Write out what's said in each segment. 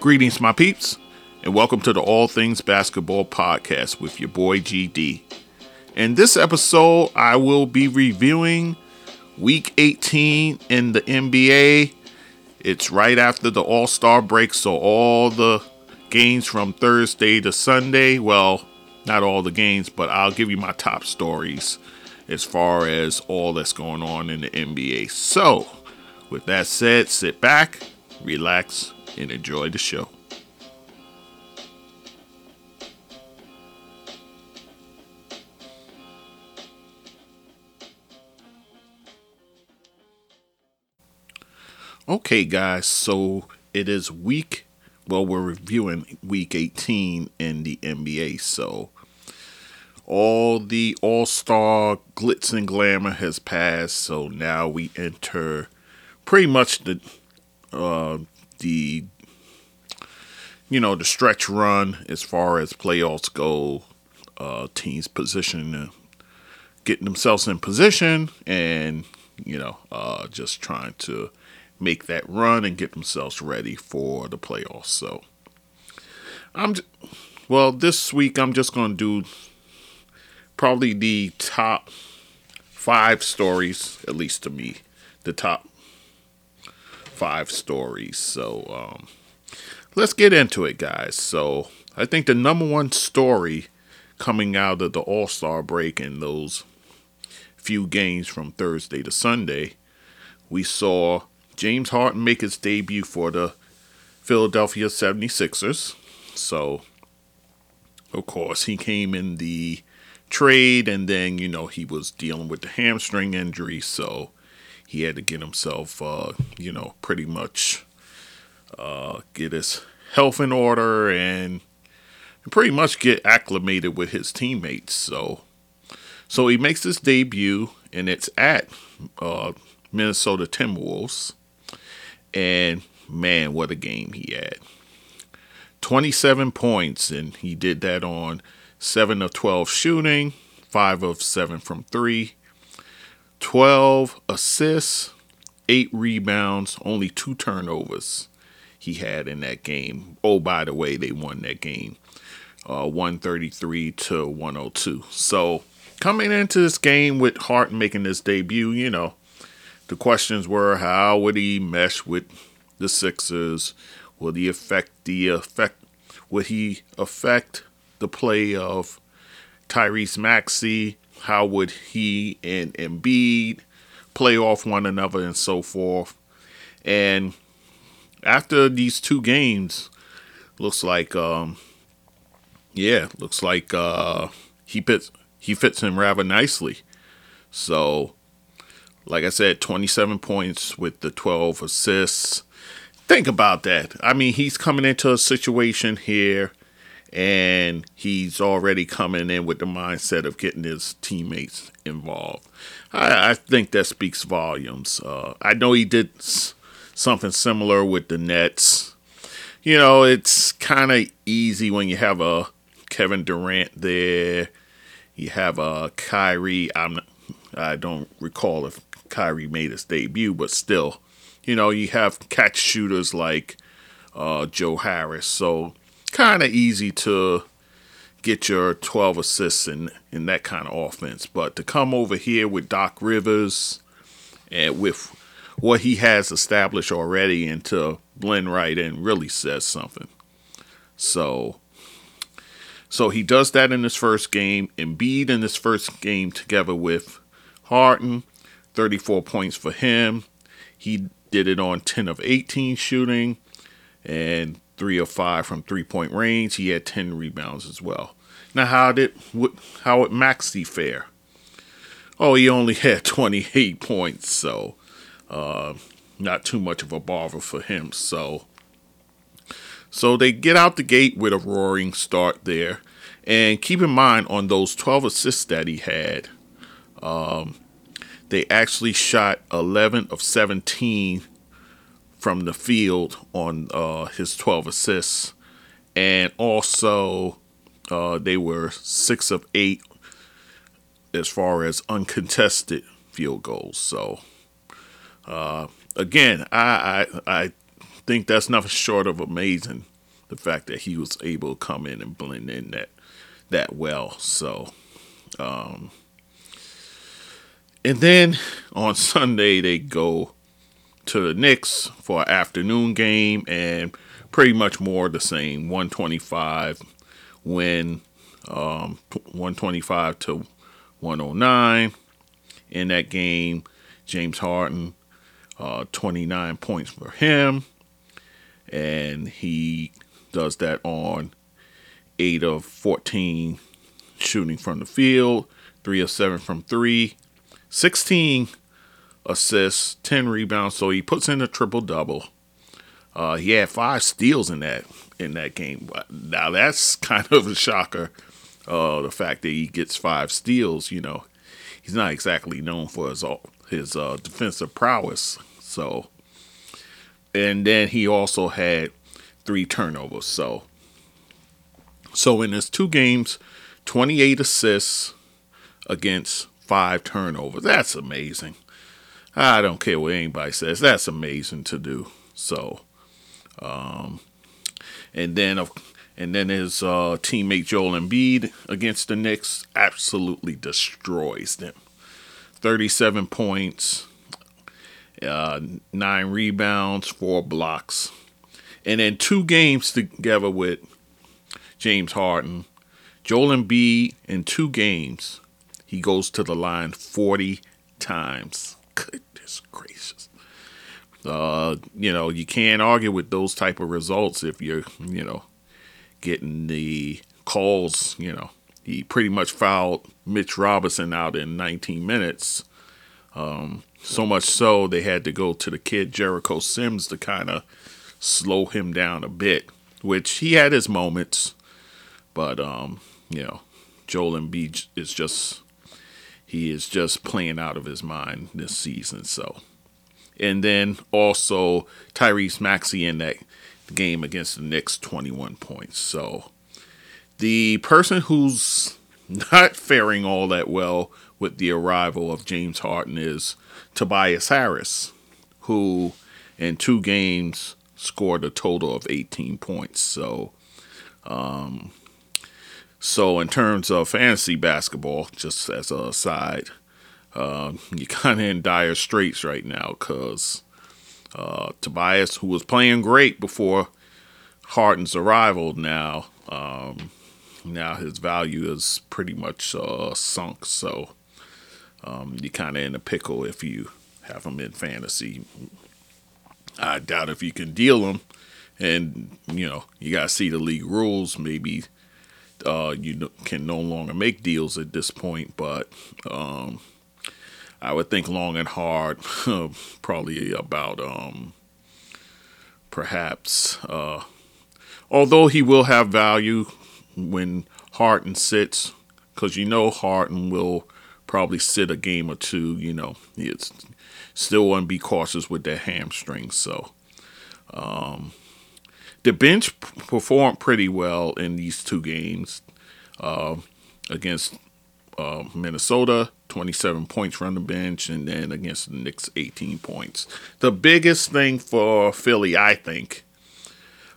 Greetings, my peeps, and welcome to the All Things Basketball Podcast with your boy GD. In this episode, I will be reviewing Week 18 in the NBA. It's right after the All Star break, so all the games from Thursday to Sunday. Well, not all the games, but I'll give you my top stories as far as all that's going on in the NBA. So, with that said, sit back, relax, and enjoy the show. Okay, guys, so it is week, well, we're reviewing week 18 in the NBA. So, all the all star glitz and glamour has passed. So now we enter pretty much the, uh, the, you know, the stretch run as far as playoffs go. Uh, teams positioning, getting themselves in position, and you know, uh, just trying to make that run and get themselves ready for the playoffs. So, I'm well this week. I'm just going to do probably the top five stories, at least to me, the top five stories. So, um, let's get into it, guys. So, I think the number one story coming out of the All Star break and those few games from Thursday to Sunday, we saw James Harden make his debut for the Philadelphia 76ers. So, of course, he came in the trade and then, you know, he was dealing with the hamstring injury. So, he had to get himself, uh, you know, pretty much uh, get his health in order and pretty much get acclimated with his teammates. So, so he makes his debut, and it's at uh, Minnesota Timberwolves. And man, what a game he had! 27 points, and he did that on 7 of 12 shooting, 5 of 7 from 3, 12 assists, 8 rebounds, only 2 turnovers he had in that game. Oh, by the way, they won that game uh, 133 to 102. So, coming into this game with Hart making his debut, you know, the questions were how would he mesh with the Sixers? Would he affect the effect? Would he affect the play of Tyrese Maxey? How would he and Embiid play off one another and so forth? And after these two games, looks like um, yeah, looks like uh, he fits he fits him rather nicely. So, like I said, 27 points with the 12 assists. Think about that. I mean, he's coming into a situation here and he's already coming in with the mindset of getting his teammates involved. I, I think that speaks volumes. Uh, I know he did s- something similar with the Nets. You know, it's kind of easy when you have a Kevin Durant there. You have a Kyrie. I'm I don't recall if Kyrie made his debut, but still, you know, you have catch shooters like uh, Joe Harris. So kind of easy to get your 12 assists in, in that kind of offense. But to come over here with Doc Rivers and with what he has established already and to blend right in really says something. So so he does that in his first game. Embiid in his first game together with Harden, 34 points for him. He did it on 10 of 18 shooting and 3 of 5 from three point range. He had 10 rebounds as well. Now, how did how would Maxey fare? Oh, he only had 28 points, so uh, not too much of a bother for him. So so they get out the gate with a roaring start there. And keep in mind, on those 12 assists that he had, um, they actually shot 11 of 17 from the field on uh, his 12 assists. And also, uh, they were 6 of 8 as far as uncontested field goals. So, uh, again, I, I, I think that's nothing short of amazing. The fact that he was able to come in and blend in that that well. So, um, and then on Sunday they go to the Knicks for an afternoon game and pretty much more the same 125 win um, 125 to 109 in that game James Harden uh, 29 points for him and he does that on 8 of 14 shooting from the field 3 of 7 from 3 16 assists, 10 rebounds. So he puts in a triple double. Uh, he had five steals in that in that game. Now that's kind of a shocker. Uh, the fact that he gets five steals, you know, he's not exactly known for his his uh, defensive prowess. So, and then he also had three turnovers. So, so in his two games, 28 assists against five turnovers. That's amazing. I don't care what anybody says. That's amazing to do. So, um, and then and then his uh, teammate Joel Embiid against the Knicks absolutely destroys them. Thirty-seven points, uh, nine rebounds, four blocks, and then two games together with James Harden. Joel Embiid in two games he goes to the line 40 times. Goodness gracious. Uh, you know, you can't argue with those type of results if you're, you know, getting the calls, you know. He pretty much fouled Mitch Robinson out in 19 minutes. Um, so much so they had to go to the kid Jericho Sims to kind of slow him down a bit, which he had his moments, but um, you know, Joel Embiid is just he is just playing out of his mind this season. So, and then also Tyrese Maxey in that game against the Knicks, 21 points. So, the person who's not faring all that well with the arrival of James Harden is Tobias Harris, who in two games scored a total of 18 points. So, um, so, in terms of fantasy basketball, just as a aside, uh, you're kind of in dire straits right now because uh, Tobias, who was playing great before Harden's arrival, now um, now his value is pretty much uh, sunk. So, um, you're kind of in a pickle if you have him in fantasy. I doubt if you can deal him, and you know you gotta see the league rules. Maybe uh, you can no longer make deals at this point, but um, I would think long and hard, probably about um, perhaps, uh, although he will have value when Harden sits, because you know Harden will probably sit a game or two. You know, it's still want to be cautious with that hamstring. So, um, the bench performed pretty well in these two games uh, against uh, Minnesota, 27 points from the bench, and then against the Knicks, 18 points. The biggest thing for Philly, I think,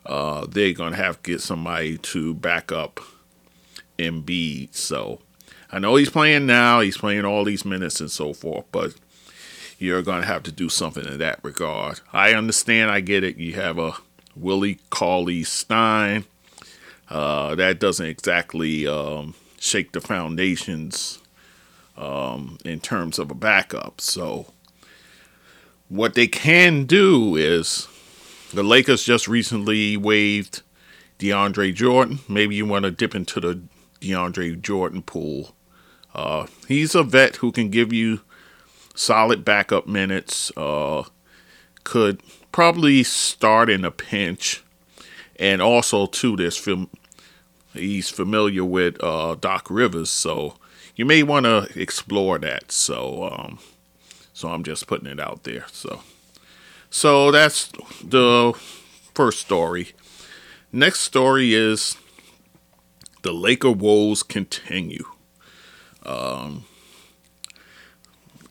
uh, they're going to have to get somebody to back up Embiid. So I know he's playing now, he's playing all these minutes and so forth, but you're going to have to do something in that regard. I understand, I get it. You have a Willie Cauley Stein. Uh, that doesn't exactly um, shake the foundations um, in terms of a backup. So, what they can do is the Lakers just recently waived DeAndre Jordan. Maybe you want to dip into the DeAndre Jordan pool. Uh, he's a vet who can give you solid backup minutes. Uh, could probably start in a pinch, and also too, there's film. He's familiar with uh, Doc Rivers, so you may want to explore that. So, um, so I'm just putting it out there. So, so that's the first story. Next story is the Laker woes continue. Um,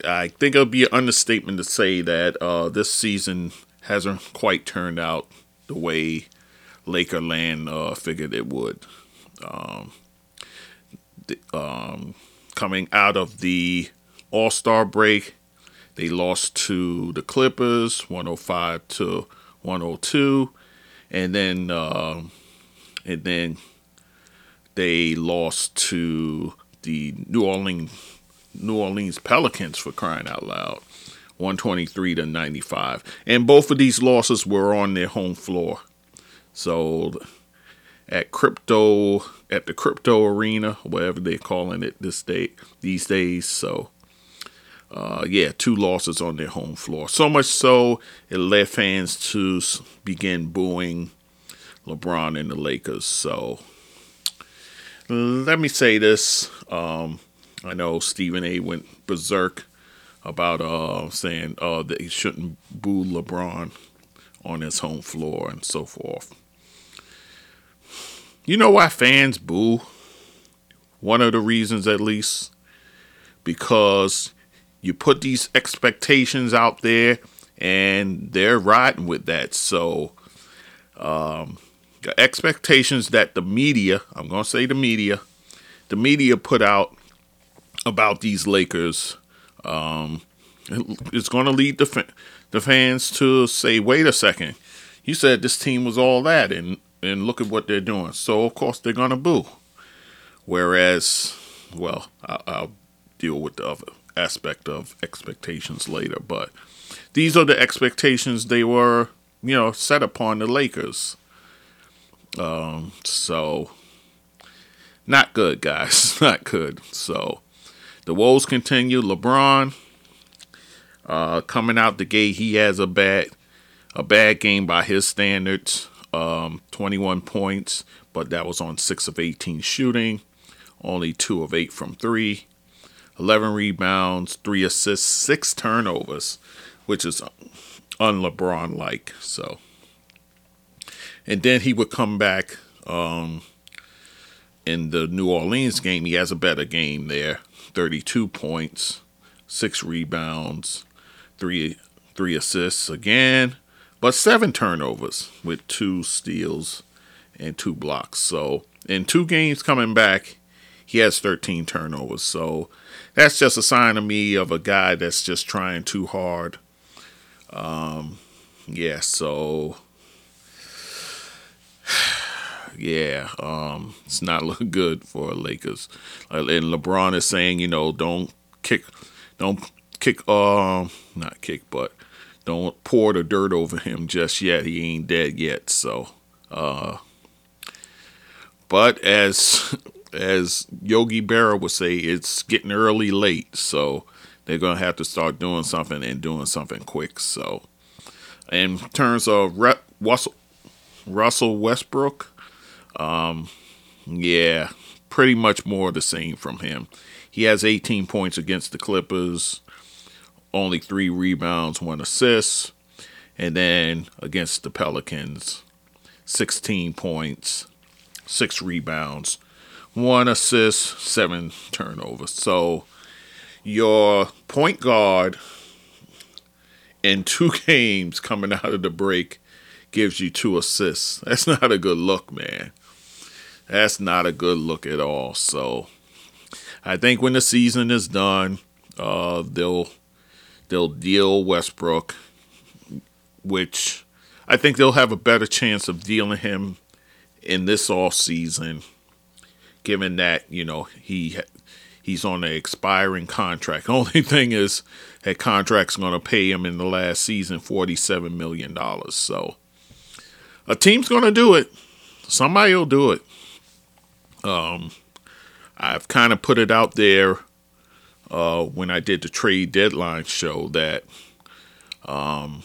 I think it'll be an understatement to say that uh, this season hasn't quite turned out the way Lakerland uh, figured it would. Um, um, coming out of the All Star break, they lost to the Clippers, 105 to 102, and then uh, and then they lost to the New Orleans New Orleans Pelicans for crying out loud. 123 to 95. And both of these losses were on their home floor. So at crypto at the crypto arena, whatever they're calling it this day these days. So uh, yeah, two losses on their home floor. So much so it led fans to begin booing LeBron and the Lakers. So let me say this. Um, I know Stephen A. went berserk about uh, saying uh, that he shouldn't boo LeBron on his home floor and so forth. You know why fans boo? One of the reasons, at least, because you put these expectations out there and they're riding with that. So, um, the expectations that the media, I'm going to say the media, the media put out about these Lakers um, it's going to lead the, fa- the fans to say, wait a second, you said this team was all that, and, and look at what they're doing. So, of course, they're going to boo. Whereas, well, I'll, I'll deal with the other aspect of expectations later, but these are the expectations they were, you know, set upon the Lakers. Um, so, not good, guys. Not good. So, the woes continue. LeBron uh, coming out the gate, he has a bad a bad game by his standards. Um, 21 points, but that was on six of 18 shooting, only two of eight from three. 11 rebounds, three assists, six turnovers, which is un LeBron like. So, and then he would come back um, in the New Orleans game. He has a better game there. 32 points, six rebounds, three three assists again, but seven turnovers with two steals and two blocks. So in two games coming back, he has 13 turnovers. So that's just a sign to me of a guy that's just trying too hard. Um, yeah, so yeah, um, it's not looking good for Lakers. And LeBron is saying, you know, don't kick, don't kick, uh, not kick, but don't pour the dirt over him just yet. He ain't dead yet. So, uh, but as as Yogi Berra would say, it's getting early late. So they're gonna have to start doing something and doing something quick. So, in terms of Russell Russell Westbrook, um, yeah, pretty much more of the same from him. He has 18 points against the Clippers, only three rebounds, one assist. And then against the Pelicans, 16 points, six rebounds, one assist, seven turnovers. So your point guard in two games coming out of the break gives you two assists. That's not a good look, man. That's not a good look at all. So I think when the season is done, uh, they'll they'll deal Westbrook, which I think they'll have a better chance of dealing him in this off season, given that you know he he's on an expiring contract. Only thing is that contract's going to pay him in the last season forty seven million dollars. So a team's going to do it. Somebody will do it. Um, I've kind of put it out there uh, when I did the trade deadline show that um,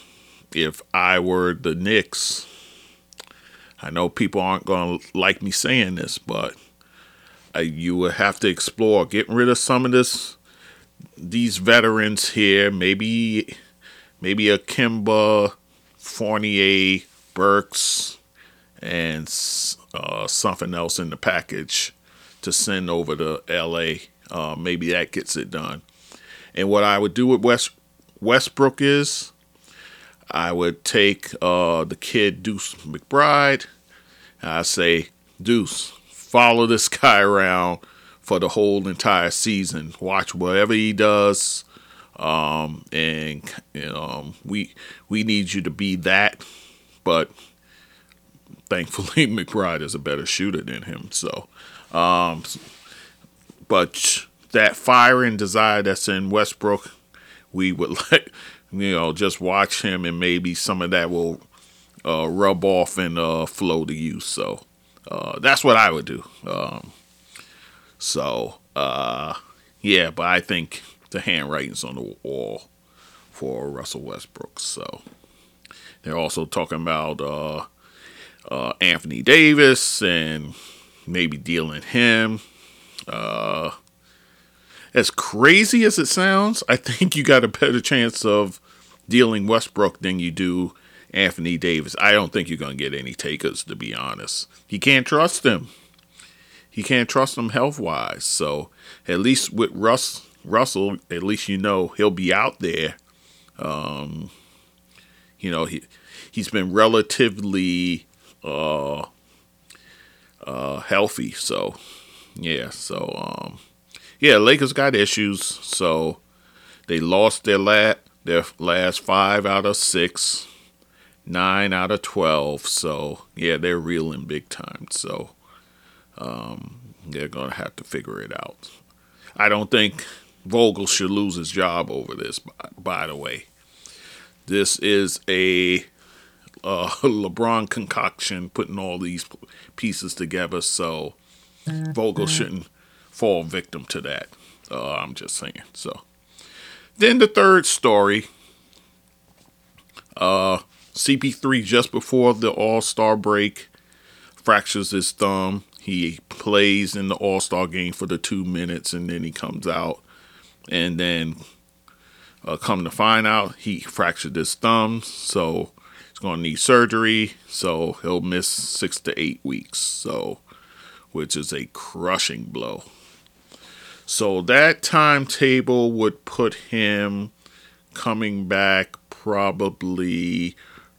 if I were the Knicks, I know people aren't going to like me saying this, but uh, you would have to explore getting rid of some of this, these veterans here. Maybe, maybe a Kemba, Fournier, Burks, and uh, something else in the package to send over to LA. Uh, maybe that gets it done. And what I would do with West Westbrook is I would take uh, the kid Deuce McBride. I say, Deuce, follow this guy around for the whole entire season. Watch whatever he does, um, and you know, we we need you to be that. But thankfully, McBride is a better shooter than him. So, um, but that fire and desire that's in Westbrook, we would like, you know just watch him, and maybe some of that will uh, rub off and uh, flow to you. So uh, that's what I would do. Um, so uh, yeah, but I think the handwriting's on the wall for Russell Westbrook. So they're also talking about uh, Anthony Davis and maybe dealing him. Uh, as crazy as it sounds, I think you got a better chance of dealing Westbrook than you do Anthony Davis. I don't think you're going to get any takers, to be honest. He can't trust him. He can't trust him health wise. So at least with Russ Russell, at least you know he'll be out there. Um, you know he he's been relatively uh, uh, healthy. So yeah, so um, yeah, Lakers got issues. So they lost their lat their last five out of six, nine out of twelve. So yeah, they're reeling big time. So um, they're gonna have to figure it out. I don't think Vogel should lose his job over this. By, by the way, this is a uh, LeBron concoction putting all these pieces together. So Vogel shouldn't fall victim to that. Uh, I'm just saying. So then the third story. Uh, CP3 just before the All Star break fractures his thumb. He plays in the All Star game for the two minutes and then he comes out. And then uh, come to find out, he fractured his thumb. So he's going to need surgery. So he'll miss six to eight weeks. So, which is a crushing blow. So that timetable would put him coming back probably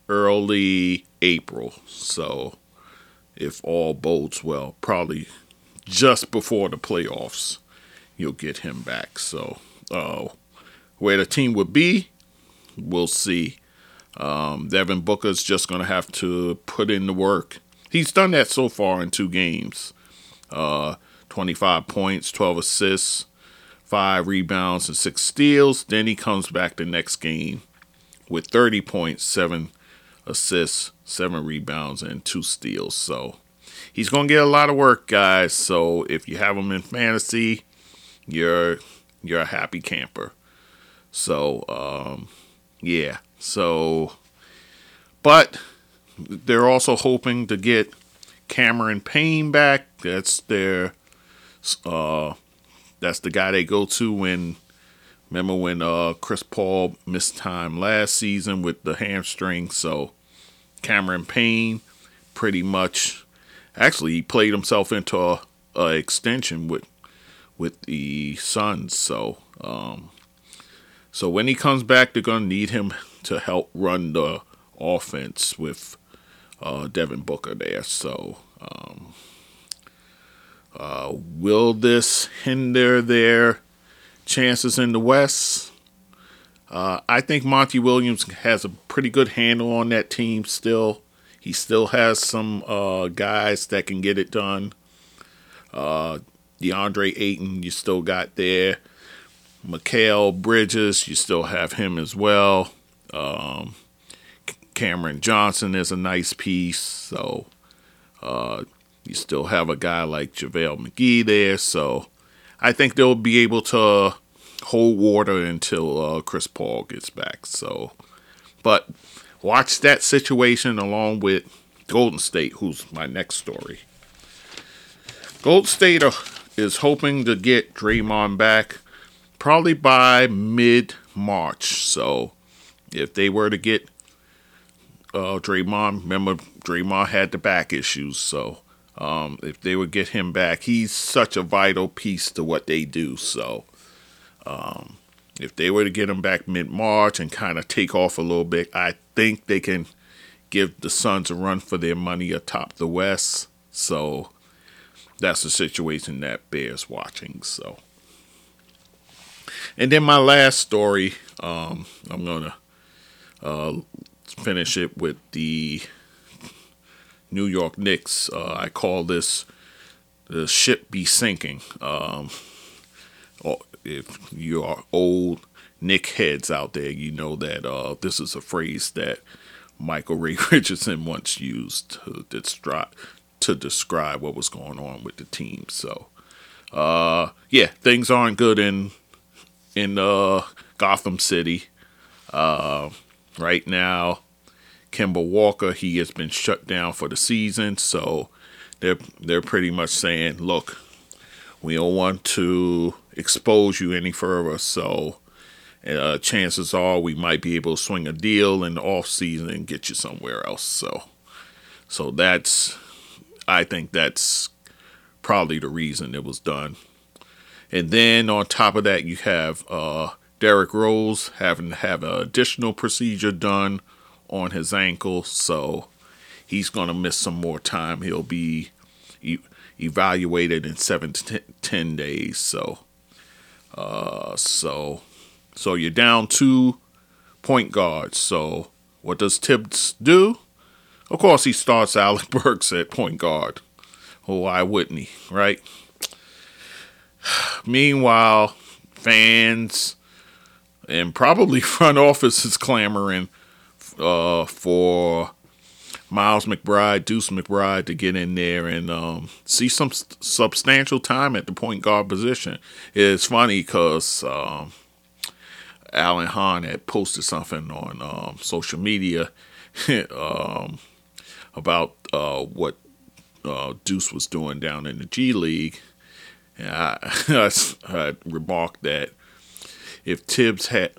early April. So if all bodes well, probably just before the playoffs, you'll get him back. So uh, where the team would be, we'll see. Um, Devin Booker's just going to have to put in the work. He's done that so far in two games. Uh, 25 points, 12 assists, 5 rebounds, and 6 steals. Then he comes back the next game with 30 points, 7 assists, 7 rebounds, and 2 steals. So he's going to get a lot of work, guys. So if you have him in fantasy, you're you're a happy camper. So um, yeah. So but they're also hoping to get Cameron Payne back. That's their uh, that's the guy they go to when. Remember when uh, Chris Paul missed time last season with the hamstring? So Cameron Payne, pretty much, actually he played himself into a, a extension with with the Suns. So um, so when he comes back, they're gonna need him to help run the offense with uh, Devin Booker there. So um, uh, will this hinder their chances in the West? Uh, I think Monty Williams has a pretty good handle on that team still. He still has some uh, guys that can get it done. Uh, DeAndre Ayton, you still got there. Mikal Bridges, you still have him as well. Um, Cameron Johnson is a nice piece. So uh, you still have a guy like JaVale McGee there, so I think they'll be able to hold water until uh, Chris Paul gets back. So, but watch that situation along with Golden State, who's my next story. Golden State is hoping to get Draymond back probably by mid March. So, if they were to get uh, Draymond, remember Draymond had the back issues, so um, if they would get him back, he's such a vital piece to what they do. So, um, if they were to get him back mid March and kind of take off a little bit, I think they can give the Suns a run for their money atop the West. So that's the situation that bears watching. So, and then my last story, um, I'm gonna uh, finish it with the New York Knicks. Uh, I call this the ship be sinking. Um, if you are old Knick heads out there, you know that uh, this is a phrase that Michael Ray Richardson once used to to describe what was going on with the team. So, uh, yeah, things aren't good in in uh, Gotham City uh, right now. Kemba Walker, he has been shut down for the season, so they're they're pretty much saying, look, we don't want to expose you any further, so uh, chances are we might be able to swing a deal in the off season and get you somewhere else. So, so that's I think that's probably the reason it was done. And then on top of that, you have uh, Derrick Rose having to have an additional procedure done on his ankle, so he's going to miss some more time. He'll be e- evaluated in seven to ten, ten days. So, uh, so, so you're down two point guards. So, what does Thibs do? Of course, he starts Alec Burks at point guard. Oh, why wouldn't he, right? Meanwhile, fans and probably front office is clamoring uh, for Miles McBride, Deuce McBride to get in there and um, see some st- substantial time at the point guard position. It's funny because um, Alan Hahn had posted something on um, social media um, about uh, what uh, Deuce was doing down in the G League. And I, I, I remarked that if Thibs had,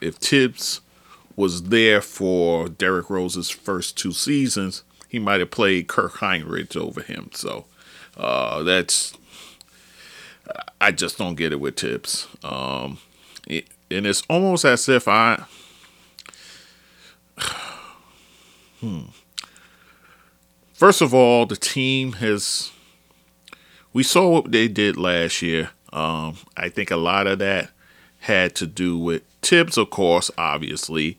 if Thibs was there for Derrick Rose's first two seasons, he might have played Kirk Hinrich over him. So uh, that's I just don't get it with Thibs. Um, it, and it's almost as if I. hmm. First of all, the team has. We saw what they did last year. Um, I think a lot of that had to do with Thibs, of course, obviously,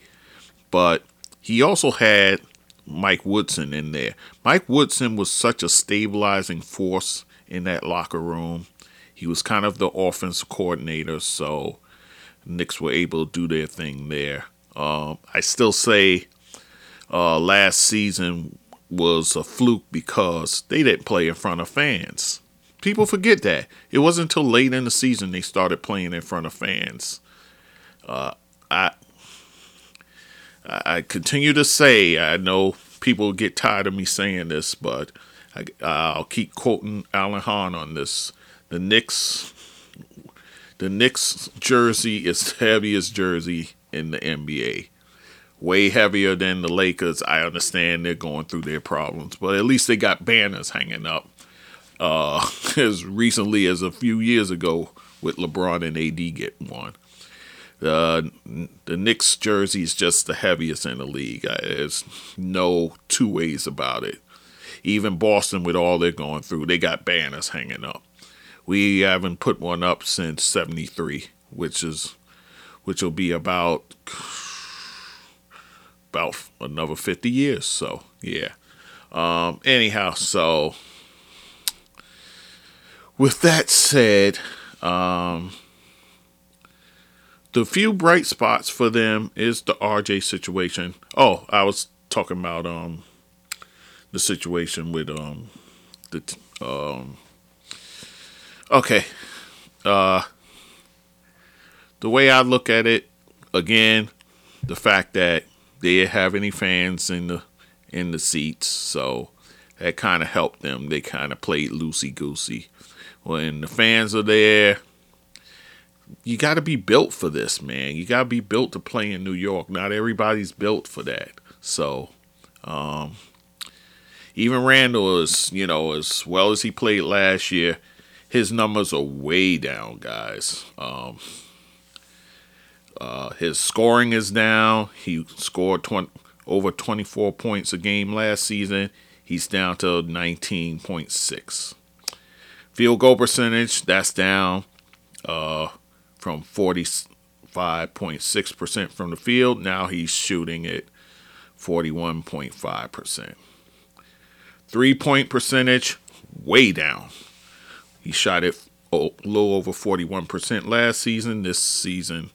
but he also had Mike Woodson in there. Mike Woodson was such a stabilizing force in that locker room. He was kind of the offense coordinator, so Knicks were able to do their thing there. Um, I still say uh, last season was a fluke because they didn't play in front of fans. People forget that. It wasn't until late in the season they started playing in front of fans. Uh, I I continue to say I know people get tired of me saying this, but I, will keep quoting Alan Hahn on this. The Knicks, the Knicks jersey is the heaviest jersey in the NBA way heavier than the Lakers. I understand they're going through their problems, but at least they got banners hanging up. Uh, as recently as a few years ago, with LeBron and AD getting one. The the Knicks jersey is just the heaviest in the league. There's no two ways about it. Even Boston, with all they're going through, they got banners hanging up. We haven't put one up since '73, which is which will be about about another 50 years. So, yeah. Um, anyhow, so with that said, um, the few bright spots for them is the RJ situation. Oh, I was talking about um the situation with um the um okay uh the way I look at it again the fact that they didn't have any fans in the in the seats, so that kind of helped them. They kind of played loosey goosey. When the fans are there, you got to be built for this, man. You got to be built to play in New York. Not everybody's built for that. So, um, even Randle is, you know, as well as he played last year, his numbers are way down, guys. Um, uh, his scoring is down. He scored 20, over 24 points a game last season. He's down to 19.6. Field goal percentage, that's down uh, from 45.6% from the field. Now he's shooting at 41.5%. Three point percentage, way down. He shot it a little over 41% last season. This season,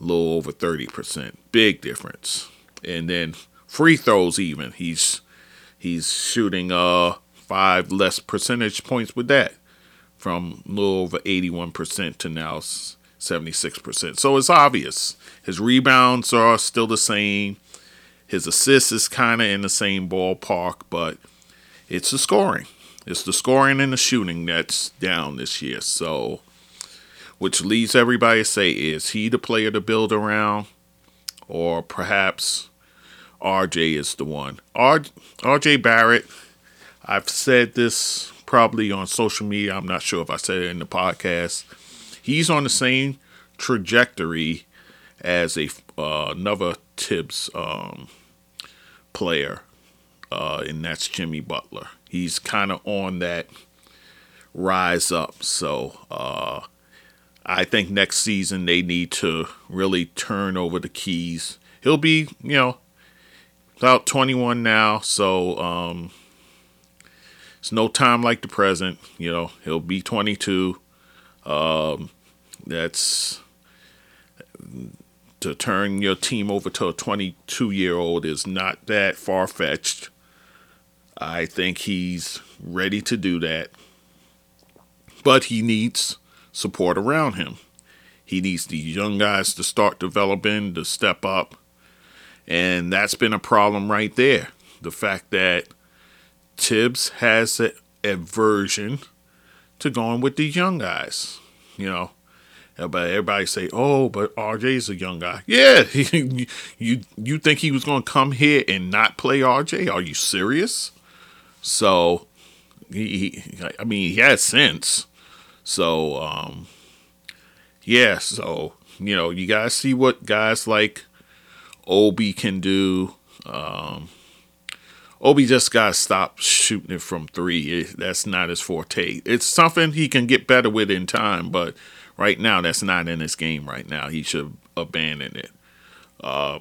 a little over 30%. Big difference. And then free throws, even he's he's shooting uh five less percentage points with that from a little over 81% to now 76%. So it's obvious. His rebounds are still the same. His assists is kind of in the same ballpark, but it's the scoring. It's the scoring and the shooting that's down this year. So, which leads everybody to say, is he the player to build around? Or perhaps RJ is the one. R- RJ Barrett, I've said this probably on social media. I'm not sure if I said it in the podcast. He's on the same trajectory as a uh, another Thibs um, player, uh, and that's Jimmy Butler. He's kind of on that rise up. So uh, I think next season they need to really turn over the keys. He'll be, you know, about 21 now, so um, it's no time like the present. You know, he'll be 22. Um, that's to turn your team over to a 22 year old is not that far fetched. I think he's ready to do that. But he needs support around him. He needs these young guys to start developing, to step up. And that's been a problem right there. The fact that Thibs has an aversion to going with these young guys. You know, but everybody say, "Oh, but RJ's a young guy." Yeah, you you think he was going to come here and not play RJ? Are you serious? So, he, he I mean, he has sense. So, um, yeah. So you know, you guys see what guys like Obi can do. Um, Obi just got to stop shooting it from three. It, that's not his forte. It's something he can get better with in time, but right now that's not in his game right now. He should abandon it. Uh,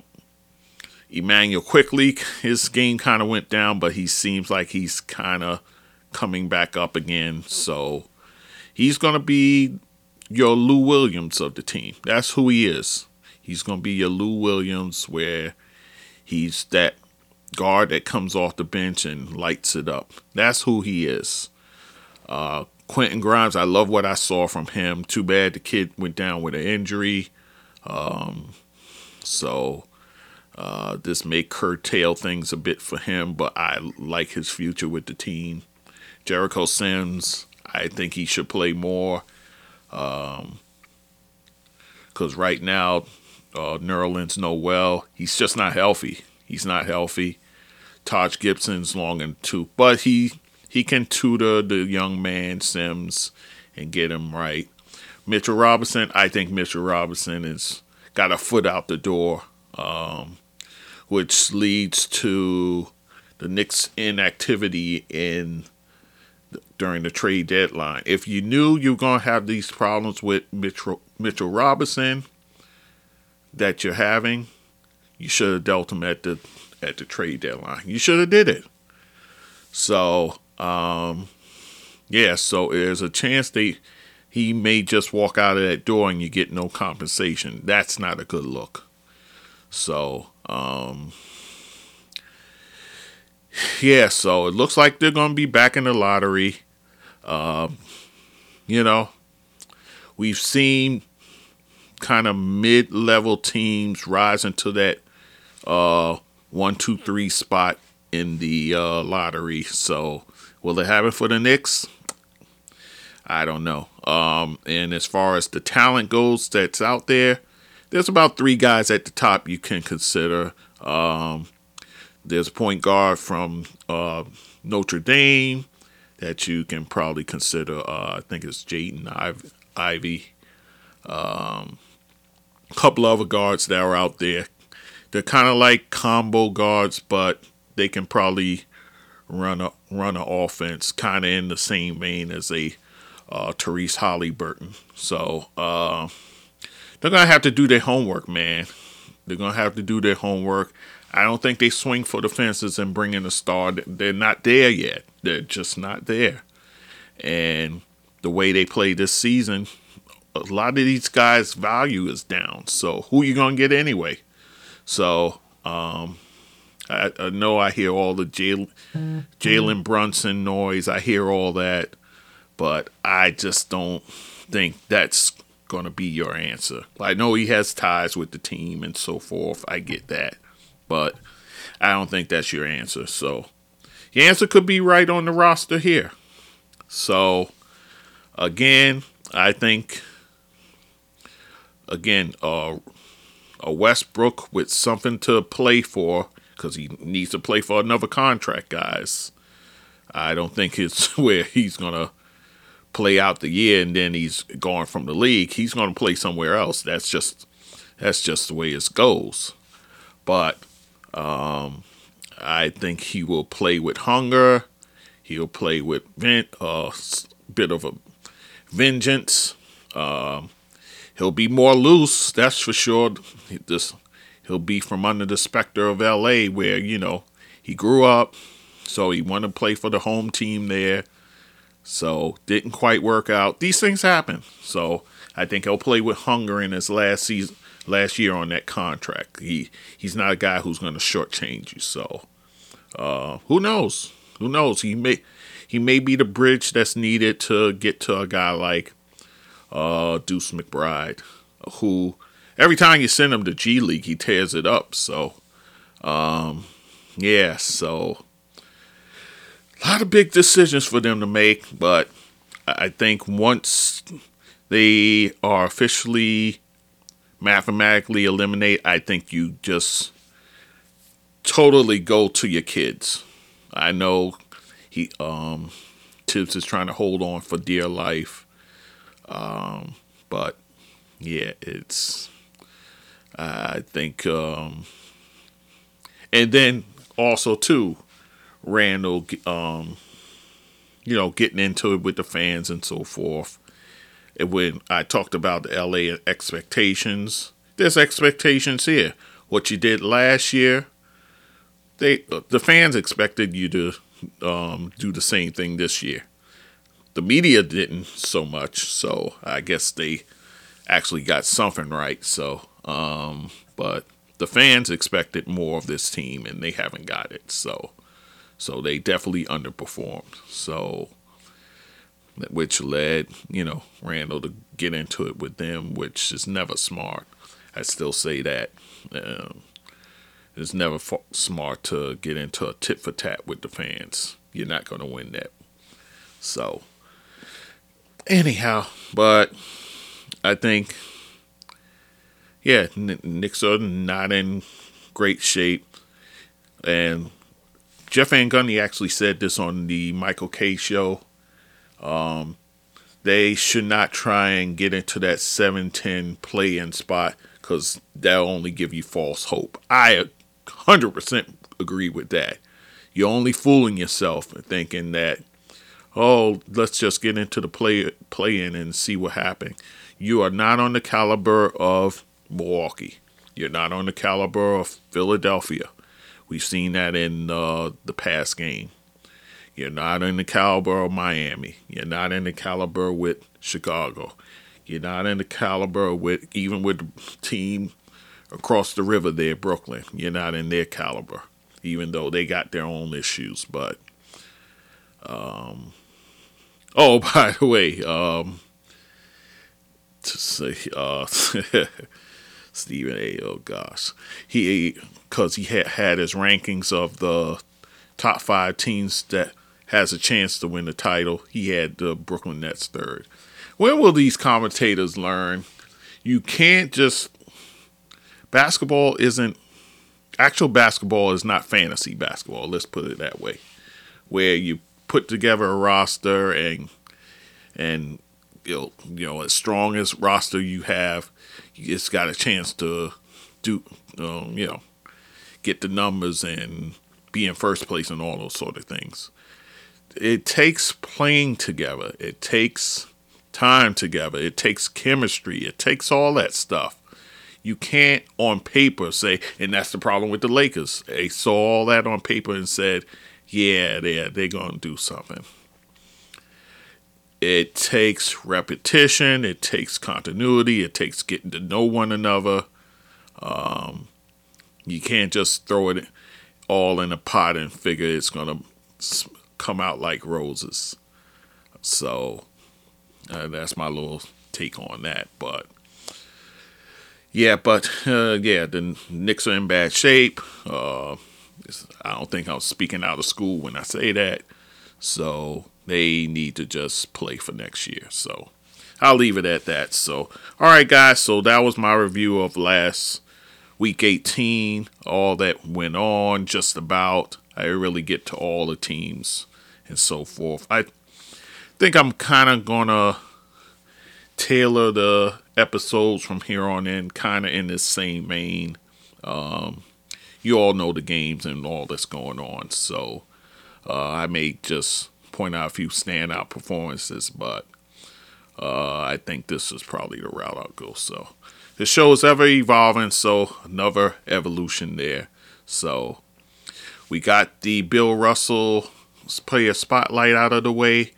Immanuel Quickley, his game kind of went down, but he seems like he's kind of coming back up again. So he's going to be your Lou Williams of the team. That's who he is. He's going to be your Lou Williams, where he's that guard that comes off the bench and lights it up. That's who he is. Uh, Quentin Grimes, I love what I saw from him. Too bad the kid went down with an injury. Um, so uh, this may curtail things a bit for him, but I like his future with the team. Jericho Sims, I think he should play more. Because um, right now, uh, Nerlens Noel, he's just not healthy. He's not healthy. Taj Gibson's long and too, but he he can tutor the young man Sims and get him right. Mitchell Robinson, I think Mitchell Robinson has got a foot out the door, um, which leads to the Knicks' inactivity in during the trade deadline. If you knew you were going to have these problems with Mitchell, Mitchell Robinson that you're having, you should have dealt him at the at the trade deadline. You should have did it. So, um, yeah, so there's a chance they he may just walk out of that door and you get no compensation. That's not a good look. So, um, yeah, so it looks like they're going to be back in the lottery. Uh, you know, we've seen kind of mid level teams rise into that uh, one, two, three spot in the uh, lottery. So will it happen for the Knicks? I don't know. Um, and as far as the talent goes that's out there, there's about three guys at the top you can consider. Um, there's a point guard from uh, Notre Dame that you can probably consider. Uh, I think it's Jaden Ivey. Um, a couple other guards that are out there they're kind of like combo guards, but they can probably run a run an offense kind of in the same vein as a uh, Tyrese Haliburton. So uh, they're gonna have to do their homework, man. They're gonna have to do their homework. I don't think they swing for the fences and bring in a star. They're not there yet. They're just not there. And the way they play this season, a lot of these guys' value is down. So who you gonna get anyway? So um, I, I, know I hear all the Jalen Brunson noise. I hear all that, but I just don't think that's going to be your answer. I know he has ties with the team and so forth. I get that, but I don't think that's your answer. So your answer could be right on the roster here. So again, I think again, uh, a Westbrook with something to play for because he needs to play for another contract, guys. I don't think it's where he's gonna play out the year and then he's gone from the league. He's gonna play somewhere else. That's just that's just the way it goes. But um, I think he will play with hunger. He'll play with a uh, bit of a vengeance. Um, he'll be more loose, that's for sure. This he'll be from under the specter of LA where, you know, he grew up, so he wanted to play for the home team there. So didn't quite work out. These things happen. So I think he'll play with hunger in his last season last year on that contract. He he's not a guy who's gonna shortchange you. So uh, who knows? Who knows? He may he may be the bridge that's needed to get to a guy like uh, Deuce McBride, who every time you send him to G League, he tears it up. So, um, yeah, so a lot of big decisions for them to make, but I think once they are officially mathematically eliminate, I think you just totally go to your kids. I know he um Thibs is trying to hold on for dear life. Um, but yeah, it's I think, um, and then also too, Randle um, you know, getting into it with the fans and so forth. And when I talked about the LA expectations, there's expectations here. What you did last year, they the fans expected you to um, do the same thing this year. The media didn't so much, so I guess they actually got something right. So um, but the fans expected more of this team, and they haven't got it. So, so they definitely underperformed. So, which led you know Randle to get into it with them, which is never smart. I still say that. Um, it's never smart to get into a tit for tat with the fans. You're not going to win that. So, anyhow, but I think yeah, Knicks are not in great shape. And Jeff Van Gundy actually said this on the Michael Kay show. Um, they should not try and get into that 7-10 play-in spot because that'll only give you false hope. I 100% agree with that. You're only fooling yourself thinking that, oh, let's just get into the play play-in and see what happens. You are not on the caliber of Milwaukee. You're not on the caliber of Philadelphia. We've seen that in uh, the past game. You're not in the caliber of Miami. You're not in the caliber with Chicago. You're not in the caliber with even with the team across the river there, Brooklyn. You're not in their caliber, even though they got their own issues. But um, oh, by the way, um, to say uh, Stephen A. Oh gosh, he because he had had his rankings of the top five teams that has a chance to win the title. He had the Brooklyn Nets third. When will these commentators learn? You can't just basketball isn't actual basketball is not fantasy basketball. Let's put it that way, where you put together a roster and and you know, you know as strong as roster you have, it's got a chance to do, um, you know, get the numbers and be in first place and all those sort of things. It takes playing together. It takes time together. It takes chemistry. It takes all that stuff. You can't on paper say, and that's the problem with the Lakers. They saw all that on paper and said, yeah, they're, they're going to do something. It takes repetition, it takes continuity, it takes getting to know one another. Um, you can't just throw it all in a pot and figure it's going to come out like roses. So uh, that's my little take on that. But yeah, but uh, yeah, the Knicks are in bad shape. Uh, I don't think I'm speaking out of school when I say that. So they need to just play for next year. So I'll leave it at that. So, all right, guys. So that was my review of last week 18, all that went on, just about. I really get to all the teams and so forth. I think I'm kind of going to tailor the episodes from here on in, kind of in the same vein. Um, you all know the games and all that's going on. So uh, I may just point out a few standout performances, but uh, I think this is probably the route I'll go. So the show is ever evolving, so another evolution there. So we got the Bill Russell player spotlight out of the way.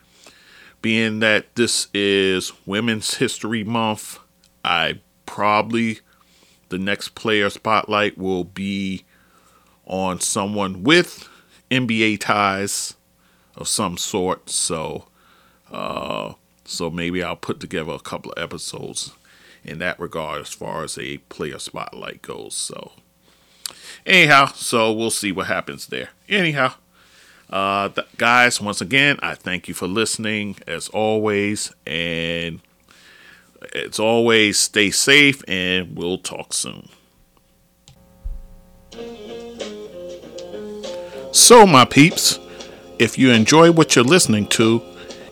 Being that this is Women's History Month, I probably the next player spotlight will be on someone with NBA ties of some sort. So, uh, so maybe I'll put together a couple of episodes in that regard as far as a player spotlight goes. So, anyhow, so we'll see what happens there. Anyhow, uh, th- guys, once again, I thank you for listening as always, and as always, stay safe, and we'll talk soon. So, my peeps, if you enjoy what you're listening to,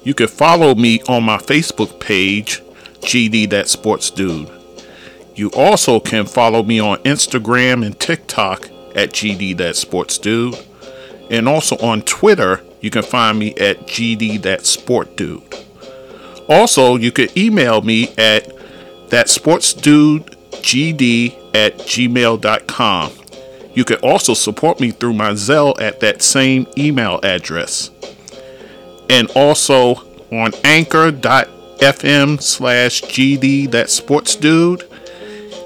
you can follow me on my Facebook page, GD That Sports Dude. You also can follow me on Instagram and TikTok at GD That Sports Dude. And also on Twitter, you can find me at GD That Sport Dude. Also, you can email me at thatsportsdudegd at gmail.com. You can also support me through my Zelle at that same email address. And also on anchor.fm slash GD that sports dude.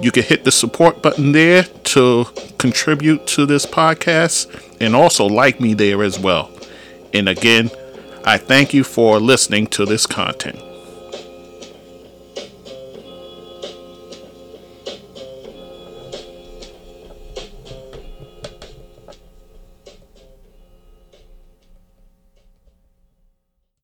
You can hit the support button there to contribute to this podcast and also like me there as well. And again, I thank you for listening to this content.